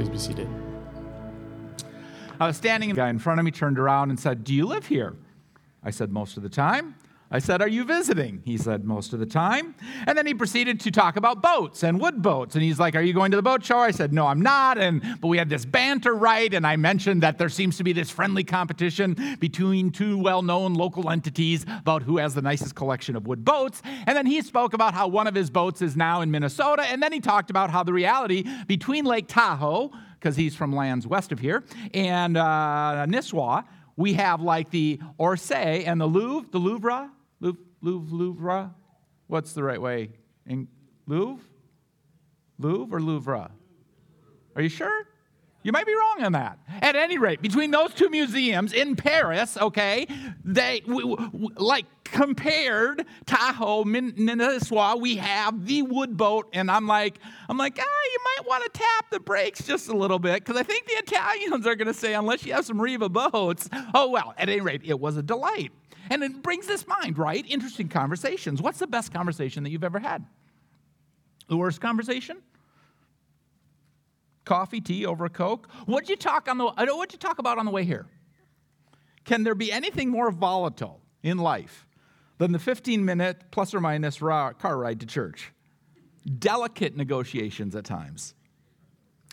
Please be seated. I was standing, a guy in front of me turned around and said, Do you live here? I said, Most of the time. I said, Are you visiting? He said, Most of the time. And then he proceeded to talk about boats and wood boats. And he's like, Are you going to the boat show? I said, No, I'm not. And but we had this banter right, and I mentioned that there seems to be this friendly competition between two well-known local entities about who has the nicest collection of wood boats. And then he spoke about how one of his boats is now in Minnesota. And then he talked about how the reality between Lake Tahoe, because he's from lands west of here, and uh, Nisswa, we have like the Orsay and the Louvre, the Louvre, Louvre, Louvre. What's the right way? In Louvre? Louvre or Louvre? Are you sure? You might be wrong on that. At any rate, between those two museums in Paris, okay, they w- w- like compared Tahoe, Minnesota, we have the wood boat, and I'm like, I'm like, ah, you might want to tap the brakes just a little bit because I think the Italians are going to say, unless you have some Riva boats. Oh well, at any rate, it was a delight. And it brings this mind, right? Interesting conversations. What's the best conversation that you've ever had? The worst conversation? Coffee, tea over a Coke? What'd you talk on the what'd you talk about on the way here? Can there be anything more volatile in life than the 15 minute plus or minus car ride to church? Delicate negotiations at times.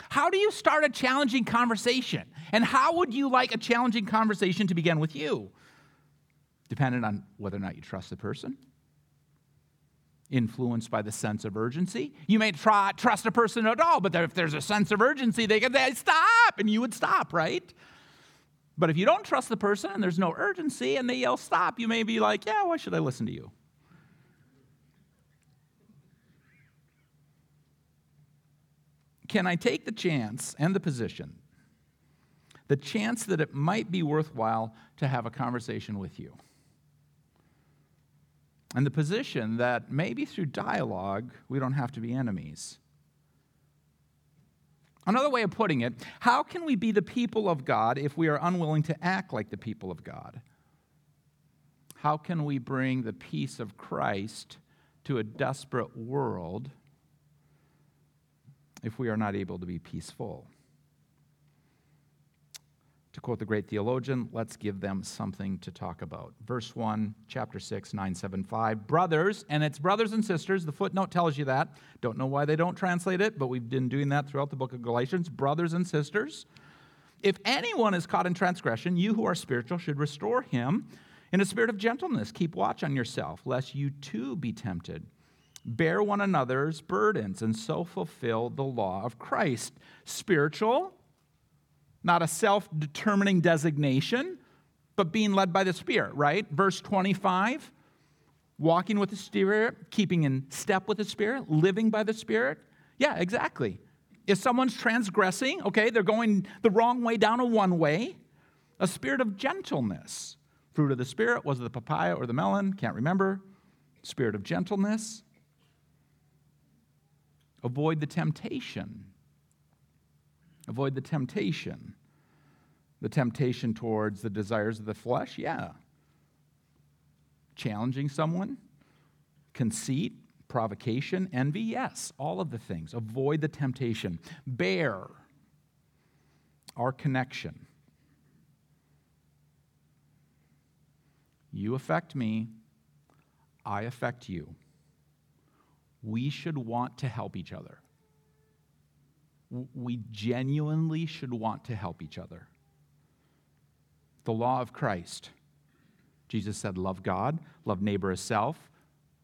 How do you start a challenging conversation? And how would you like a challenging conversation to begin with you? Dependent on whether or not you trust the person, influenced by the sense of urgency. You may try, trust a person at all, but if there's a sense of urgency, they could say, stop, and you would stop, right? But if you don't trust the person and there's no urgency and they yell stop, you may be like, yeah, why should I listen to you? Can I take the chance and the position, the chance that it might be worthwhile to have a conversation with you? And the position that maybe through dialogue, we don't have to be enemies. Another way of putting it, how can we be the people of God if we are unwilling to act like the people of God? How can we bring the peace of Christ to a desperate world if we are not able to be peaceful? To quote the great theologian, let's give them something to talk about. Verse 1, chapter 6, 975. Brothers, and it's brothers and sisters, the footnote tells you that. Don't know why they don't translate it, but we've been doing that throughout the book of Galatians. Brothers and sisters, if anyone is caught in transgression, you who are spiritual should restore him in a spirit of gentleness. Keep watch on yourself, lest you too be tempted. Bear one another's burdens, and so fulfill the law of Christ. Spiritual, not a self determining designation, but being led by the Spirit, right? Verse 25 walking with the Spirit, keeping in step with the Spirit, living by the Spirit. Yeah, exactly. If someone's transgressing, okay, they're going the wrong way down a one way, a spirit of gentleness. Fruit of the Spirit, was it the papaya or the melon? Can't remember. Spirit of gentleness. Avoid the temptation. Avoid the temptation. The temptation towards the desires of the flesh, yeah. Challenging someone, conceit, provocation, envy, yes, all of the things. Avoid the temptation. Bear our connection. You affect me, I affect you. We should want to help each other we genuinely should want to help each other. The law of Christ. Jesus said, Love God, love neighbor as self,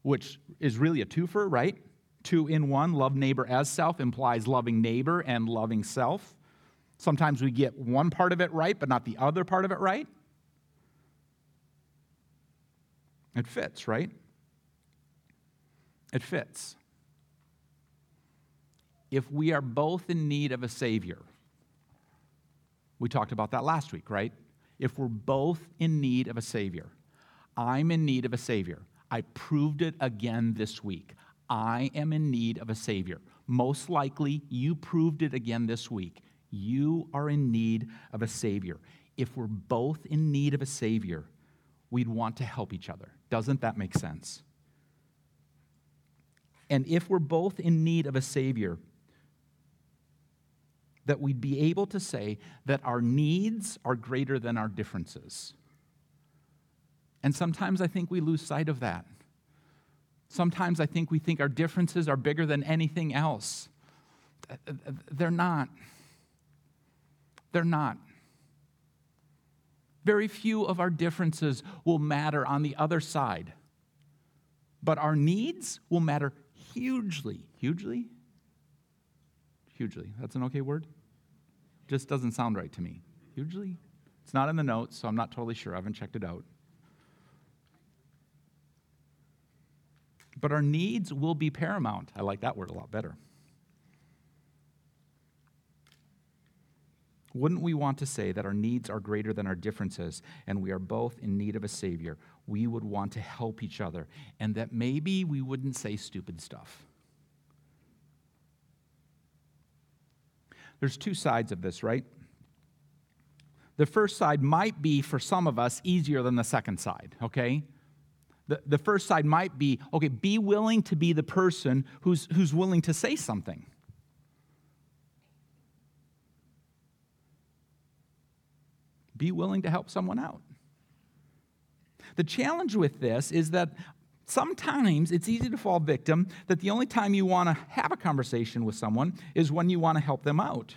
which is really a twofer, right? Two in one. Love neighbor as self implies loving neighbor and loving self. Sometimes we get one part of it right, but not the other part of it right. It fits, right? It fits if we are both in need of a Savior. We talked about that last week, right? If we're both in need of a Savior, I'm in need of a Savior. I proved it again this week. I am in need of a Savior. Most likely, you proved it again this week. You are in need of a Savior. If we're both in need of a Savior, we'd want to help each other. Doesn't that make sense? And if we're both in need of a Savior, that we'd be able to say that our needs are greater than our differences. And sometimes I think we lose sight of that. Sometimes I think we think our differences are bigger than anything else. They're not. They're not. Very few of our differences will matter on the other side, but our needs will matter hugely. Hugely? Hugely. That's an okay word? Just doesn't sound right to me. Hugely? It's not in the notes, so I'm not totally sure. I haven't checked it out. But our needs will be paramount. I like that word a lot better. Wouldn't we want to say that our needs are greater than our differences and we are both in need of a Savior? We would want to help each other and that maybe we wouldn't say stupid stuff. There's two sides of this, right? The first side might be, for some of us, easier than the second side, okay? The, the first side might be, okay, be willing to be the person who's, who's willing to say something. Be willing to help someone out. The challenge with this is that sometimes it's easy to fall victim that the only time you want to have a conversation with someone is when you want to help them out.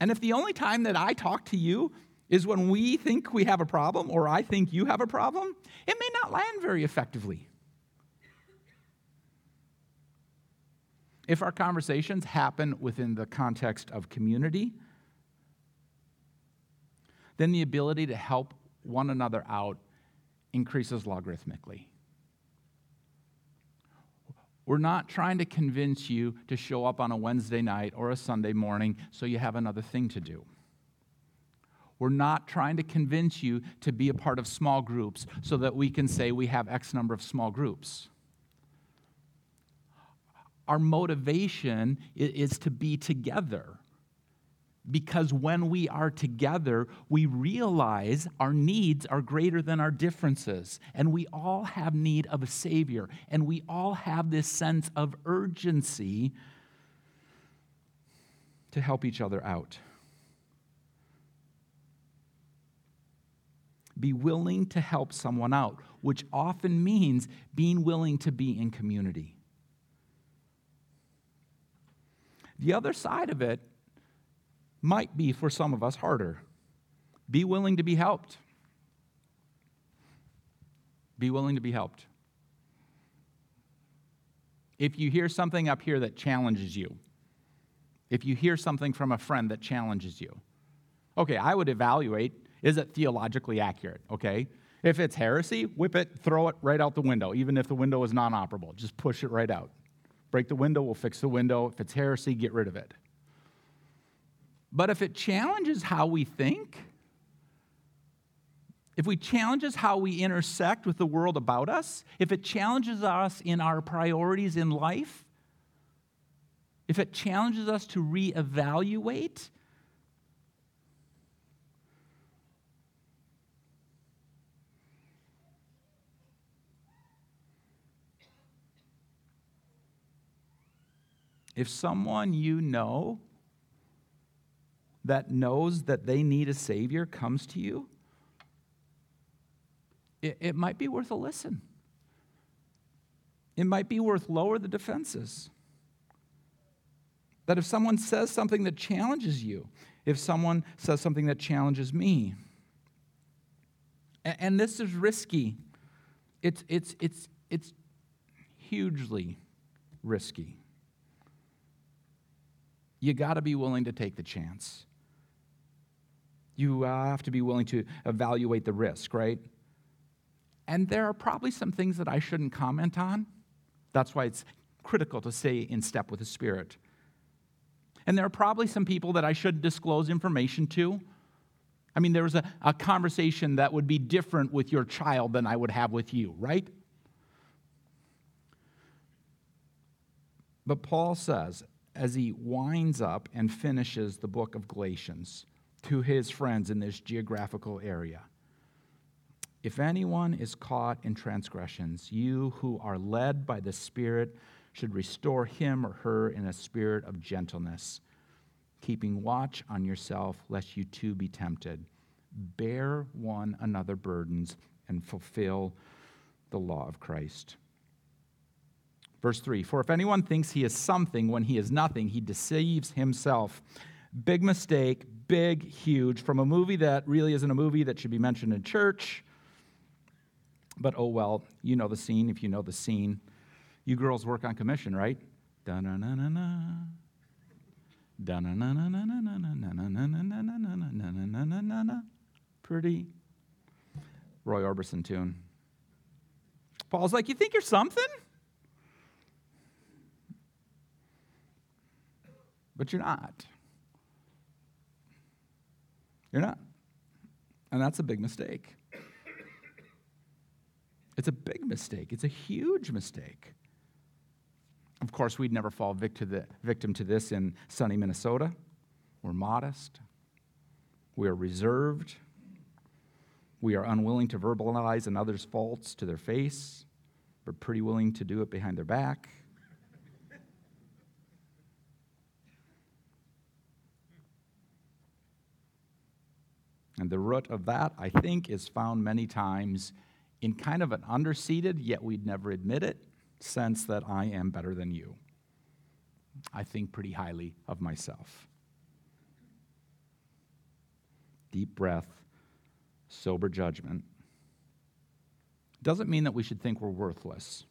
And if the only time that I talk to you is when we think we have a problem or I think you have a problem, it may not land very effectively. If our conversations happen within the context of community, then the ability to help one another out increases logarithmically. We're not trying to convince you to show up on a Wednesday night or a Sunday morning so you have another thing to do. We're not trying to convince you to be a part of small groups so that we can say we have X number of small groups. Our motivation is to be together because when we are together, we realize our needs are greater than our differences. And we all have need of a Savior. And we all have this sense of urgency to help each other out. Be willing to help someone out, which often means being willing to be in community. The other side of it might be for some of us harder. Be willing to be helped. Be willing to be helped. If you hear something up here that challenges you, if you hear something from a friend that challenges you, okay, I would evaluate is it theologically accurate, okay? If it's heresy, whip it, throw it right out the window, even if the window is non operable. Just push it right out. Break the window, we'll fix the window. If it's heresy, get rid of it. But if it challenges how we think, if we challenges how we intersect with the world about us, if it challenges us in our priorities in life, if it challenges us to reevaluate, if someone you know that knows that they need a Savior comes to you, it, it might be worth a listen. It might be worth lower the defenses. That if someone says something that challenges you, if someone says something that challenges me, and, and this is risky, it's, it's, it's, it's hugely risky. You got to be willing to take the chance. You have to be willing to evaluate the risk, right? And there are probably some things that I shouldn't comment on. That's why it's critical to stay in step with the Spirit. And there are probably some people that I should disclose information to. I mean, there was a, a conversation that would be different with your child than I would have with you, right? But Paul says, as he winds up and finishes the book of Galatians, to his friends in this geographical area. If anyone is caught in transgressions, you who are led by the Spirit should restore him or her in a spirit of gentleness. keeping watch on yourself, lest you too be tempted. Bear one another burdens and fulfill the law of Christ. Verse 3 For if anyone thinks he is something when he is nothing, he deceives himself. Big mistake, big, huge, from a movie that really isn't a movie that should be mentioned in church. But oh well, you know the scene if you know the scene. You girls work on commission, right? Da na na na na. Da-na-na-na-na-na-na-na-na-na-na-na-na-na-na-na-na-na-na-na. Pretty Roy Orbison tune. Paul's like, You think you're something? But you're not. You're not. And that's a big mistake. It's a big mistake. It's a huge mistake. Of course, we'd never fall victim to this in sunny Minnesota. We're modest. We are reserved. We are unwilling to verbalize another's faults to their face, but pretty willing to do it behind their back. And the root of that, I think, is found many times in kind of an underseated, yet we'd never admit it, sense that I am better than you. I think pretty highly of myself. Deep breath, sober judgment. Doesn't mean that we should think we're worthless.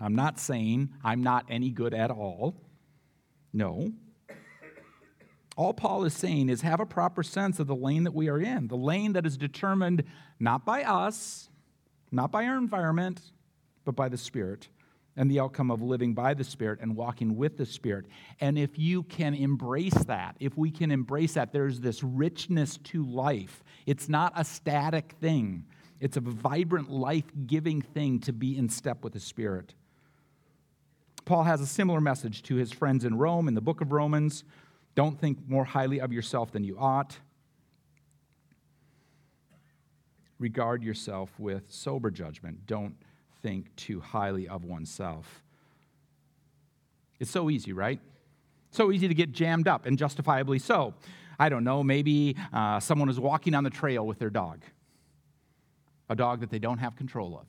I'm not saying I'm not any good at all. No. All Paul is saying is have a proper sense of the lane that we are in, the lane that is determined not by us, not by our environment, but by the Spirit, and the outcome of living by the Spirit and walking with the Spirit. And if you can embrace that, if we can embrace that, there's this richness to life. It's not a static thing, it's a vibrant, life giving thing to be in step with the Spirit. Paul has a similar message to his friends in Rome in the book of Romans. Don't think more highly of yourself than you ought. Regard yourself with sober judgment. Don't think too highly of oneself. It's so easy, right? So easy to get jammed up, and justifiably so. I don't know, maybe uh, someone is walking on the trail with their dog, a dog that they don't have control of,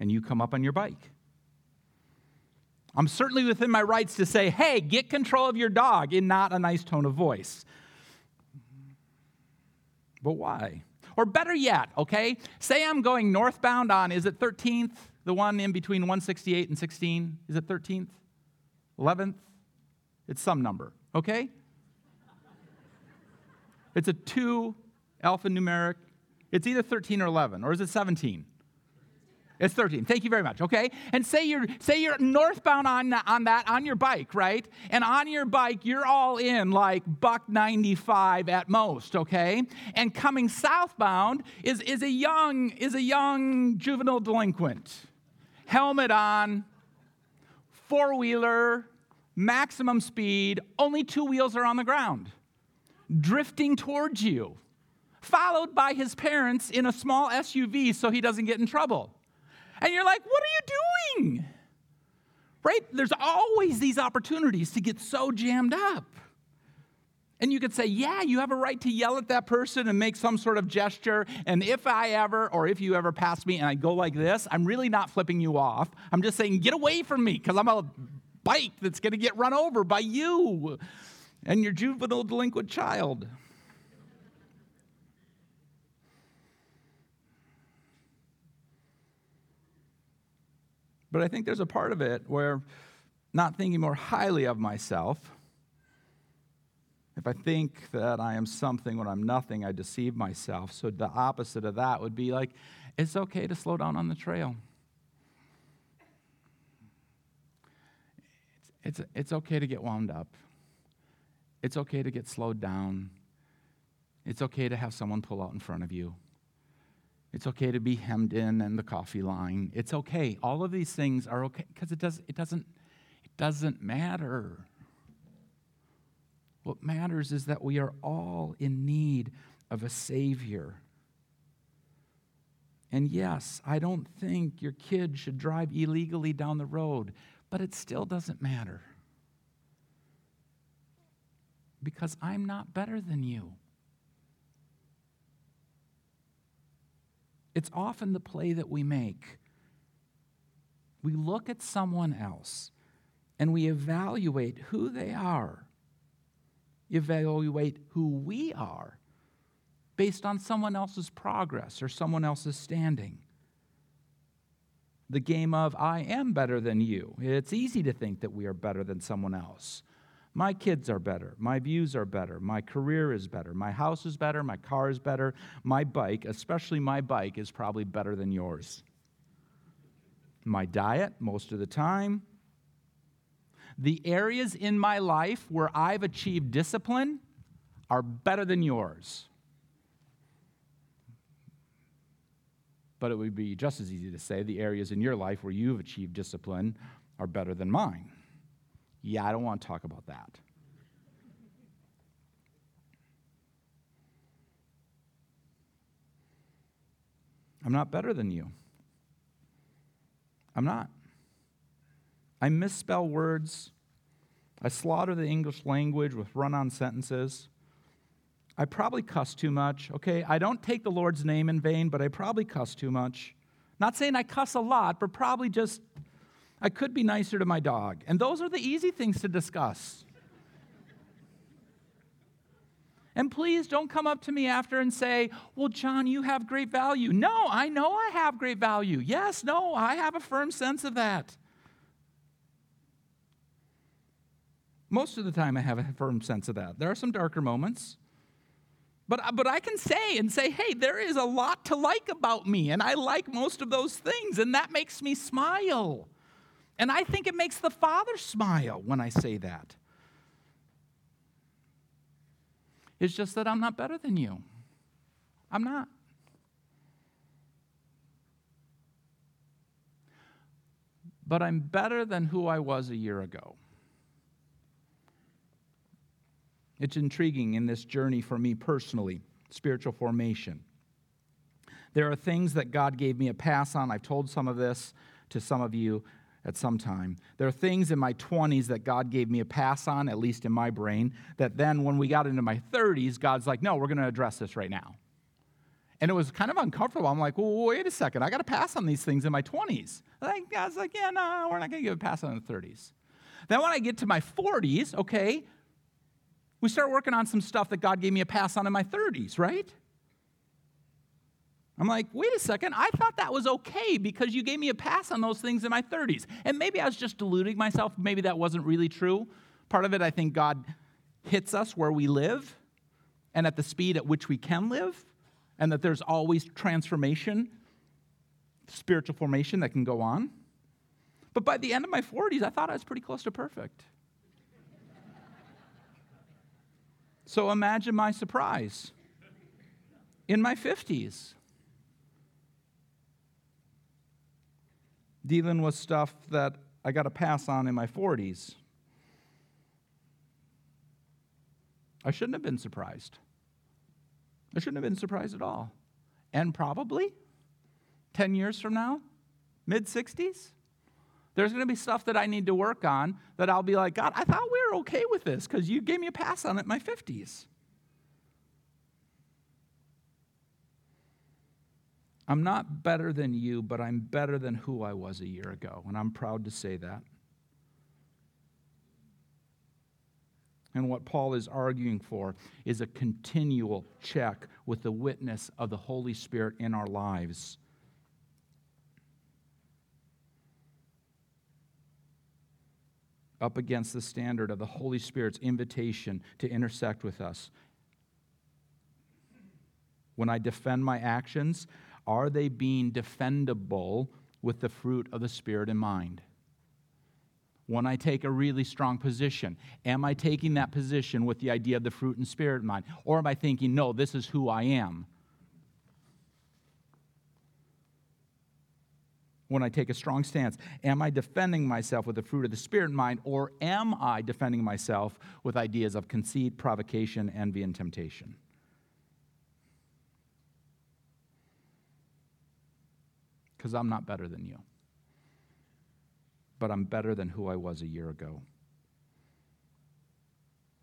and you come up on your bike I'm certainly within my rights to say, hey, get control of your dog in not a nice tone of voice. But why? Or better yet, okay, say I'm going northbound on, is it 13th, the one in between 168 and 16? Is it 13th? 11th? It's some number, okay? It's a two alphanumeric. It's either 13 or 11, or is it 17? It's 13. Thank you very much. Okay? And say you're say you're northbound on, on that on your bike, right? And on your bike, you're all in like buck 95 at most, okay? And coming southbound is, is a young is a young juvenile delinquent. Helmet on, four-wheeler, maximum speed, only two wheels are on the ground. Drifting towards you. Followed by his parents in a small SUV so he doesn't get in trouble. And you're like, what are you doing? Right? There's always these opportunities to get so jammed up. And you could say, yeah, you have a right to yell at that person and make some sort of gesture. And if I ever, or if you ever pass me and I go like this, I'm really not flipping you off. I'm just saying, get away from me because I'm a bike that's going to get run over by you and your juvenile delinquent child. But I think there's a part of it where not thinking more highly of myself, if I think that I am something when I'm nothing, I deceive myself. So the opposite of that would be like, it's okay to slow down on the trail. It's, it's, it's okay to get wound up. It's okay to get slowed down. It's okay to have someone pull out in front of you. It's okay to be hemmed in in the coffee line. It's okay. All of these things are okay because it, does, it, doesn't, it doesn't matter. What matters is that we are all in need of a Savior. And yes, I don't think your kid should drive illegally down the road, but it still doesn't matter. Because I'm not better than you. It's often the play that we make. We look at someone else and we evaluate who they are, evaluate who we are based on someone else's progress or someone else's standing. The game of I am better than you. It's easy to think that we are better than someone else. My kids are better. My views are better. My career is better. My house is better. My car is better. My bike, especially my bike, is probably better than yours. My diet, most of the time. The areas in my life where I've achieved discipline are better than yours. But it would be just as easy to say the areas in your life where you've achieved discipline are better than mine. Yeah, I don't want to talk about that. I'm not better than you. I'm not. I misspell words. I slaughter the English language with run on sentences. I probably cuss too much. Okay, I don't take the Lord's name in vain, but I probably cuss too much. Not saying I cuss a lot, but probably just I could be nicer to my dog. And those are the easy things to discuss. And please don't come up to me after and say, Well, John, you have great value. No, I know I have great value. Yes, no, I have a firm sense of that. Most of the time, I have a firm sense of that. There are some darker moments. But, but I can say and say, hey, there is a lot to like about me, and I like most of those things, and that makes me smile. And I think it makes the Father smile when I say that. It's just that I'm not better than you. I'm not. But I'm better than who I was a year ago. It's intriguing in this journey for me personally, spiritual formation. There are things that God gave me a pass on. I've told some of this to some of you at some time. There are things in my 20s that God gave me a pass on, at least in my brain, that then when we got into my 30s, God's like, no, we're going to address this right now. And it was kind of uncomfortable. I'm like, well, wait a second. I got to pass on these things in my 20s. Like, God's like, yeah, no, we're not going to give a pass on the 30s. Then when I get to my 40s, okay, we start working on some stuff that God gave me a pass on in my 30s, right? I'm like, wait a second, I thought that was okay because you gave me a pass on those things in my 30s. And maybe I was just deluding myself. Maybe that wasn't really true. Part of it, I think God hits us where we live and at the speed at which we can live, and that there's always transformation, spiritual formation that can go on. But by the end of my 40s, I thought I was pretty close to perfect. so imagine my surprise in my 50s dealing with stuff that I got to pass on in my 40s. I shouldn't have been surprised. I shouldn't have been surprised at all. And probably 10 years from now, mid 60s, there's going to be stuff that I need to work on that I'll be like, God, I thought we were okay with this because you gave me a pass on it in my 50s. I'm not better than you, but I'm better than who I was a year ago, and I'm proud to say that. And what Paul is arguing for is a continual check with the witness of the Holy Spirit in our lives. Up against the standard of the Holy Spirit's invitation to intersect with us. When I defend my actions, are they being defendable with the fruit of the Spirit in mind? When I take a really strong position, am I taking that position with the idea of the fruit and spirit in mind? Or am I thinking, no, this is who I am? When I take a strong stance, am I defending myself with the fruit of the Spirit in mind, or am I defending myself with ideas of conceit, provocation, envy, and temptation? Because I'm not better than you. But I'm better than who I was a year ago.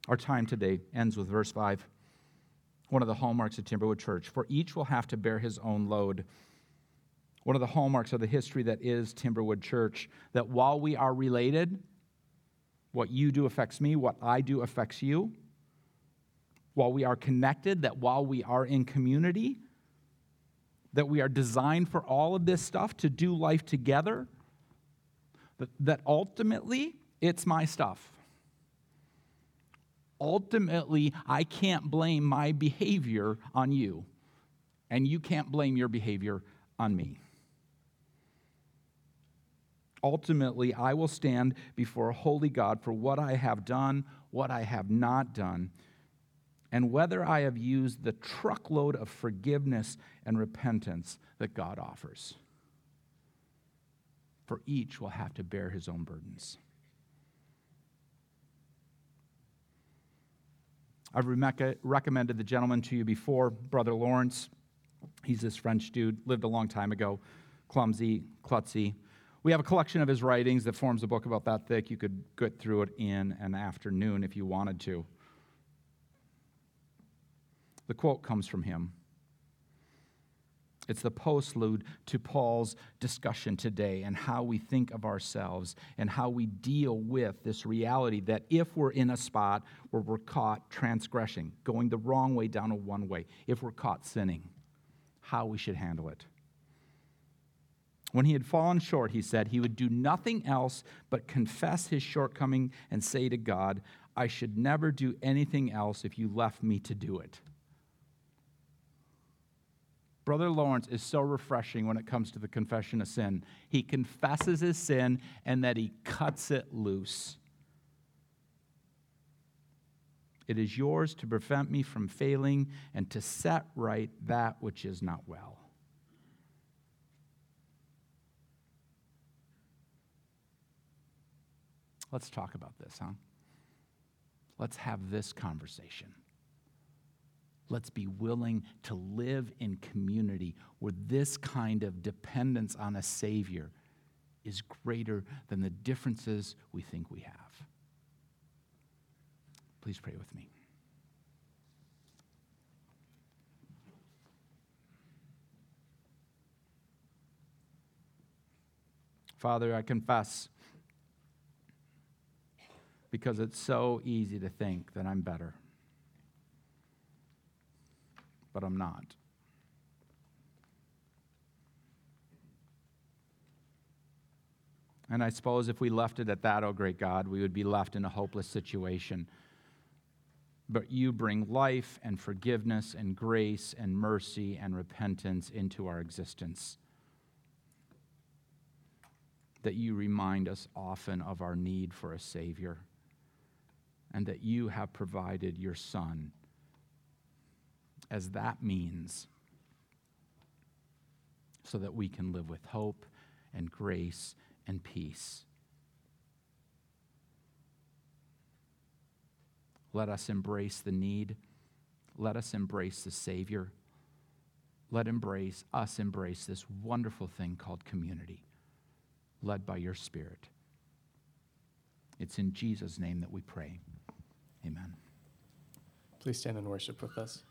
Our time today ends with verse 5, one of the hallmarks of Timberwood Church. For each will have to bear his own load. One of the hallmarks of the history that is Timberwood Church, that while we are related, what you do affects me, what I do affects you. While we are connected, that while we are in community, that we are designed for all of this stuff to do life together, that, that ultimately it's my stuff. Ultimately, I can't blame my behavior on you, and you can't blame your behavior on me. Ultimately, I will stand before a holy God for what I have done, what I have not done, and whether I have used the truckload of forgiveness and repentance that God offers. For each will have to bear his own burdens. I've recommended the gentleman to you before, Brother Lawrence. He's this French dude, lived a long time ago, clumsy, klutzy. We have a collection of his writings that forms a book about that thick. You could get through it in an afternoon if you wanted to. The quote comes from him. It's the postlude to Paul's discussion today and how we think of ourselves and how we deal with this reality that if we're in a spot where we're caught transgressing, going the wrong way down a one way, if we're caught sinning, how we should handle it. When he had fallen short, he said he would do nothing else but confess his shortcoming and say to God, I should never do anything else if you left me to do it. Brother Lawrence is so refreshing when it comes to the confession of sin. He confesses his sin and that he cuts it loose. It is yours to prevent me from failing and to set right that which is not well. Let's talk about this, huh? Let's have this conversation. Let's be willing to live in community where this kind of dependence on a Savior is greater than the differences we think we have. Please pray with me. Father, I confess because it's so easy to think that I'm better. But I'm not. And I suppose if we left it at that, oh great God, we would be left in a hopeless situation. But you bring life and forgiveness and grace and mercy and repentance into our existence. That you remind us often of our need for a Savior and that you have provided your Son as that means so that we can live with hope and grace and peace. Let us embrace the need. Let us embrace the Savior. Let embrace us embrace this wonderful thing called community, led by your Spirit. It's in Jesus' name that we pray. Amen. Please stand and worship with us.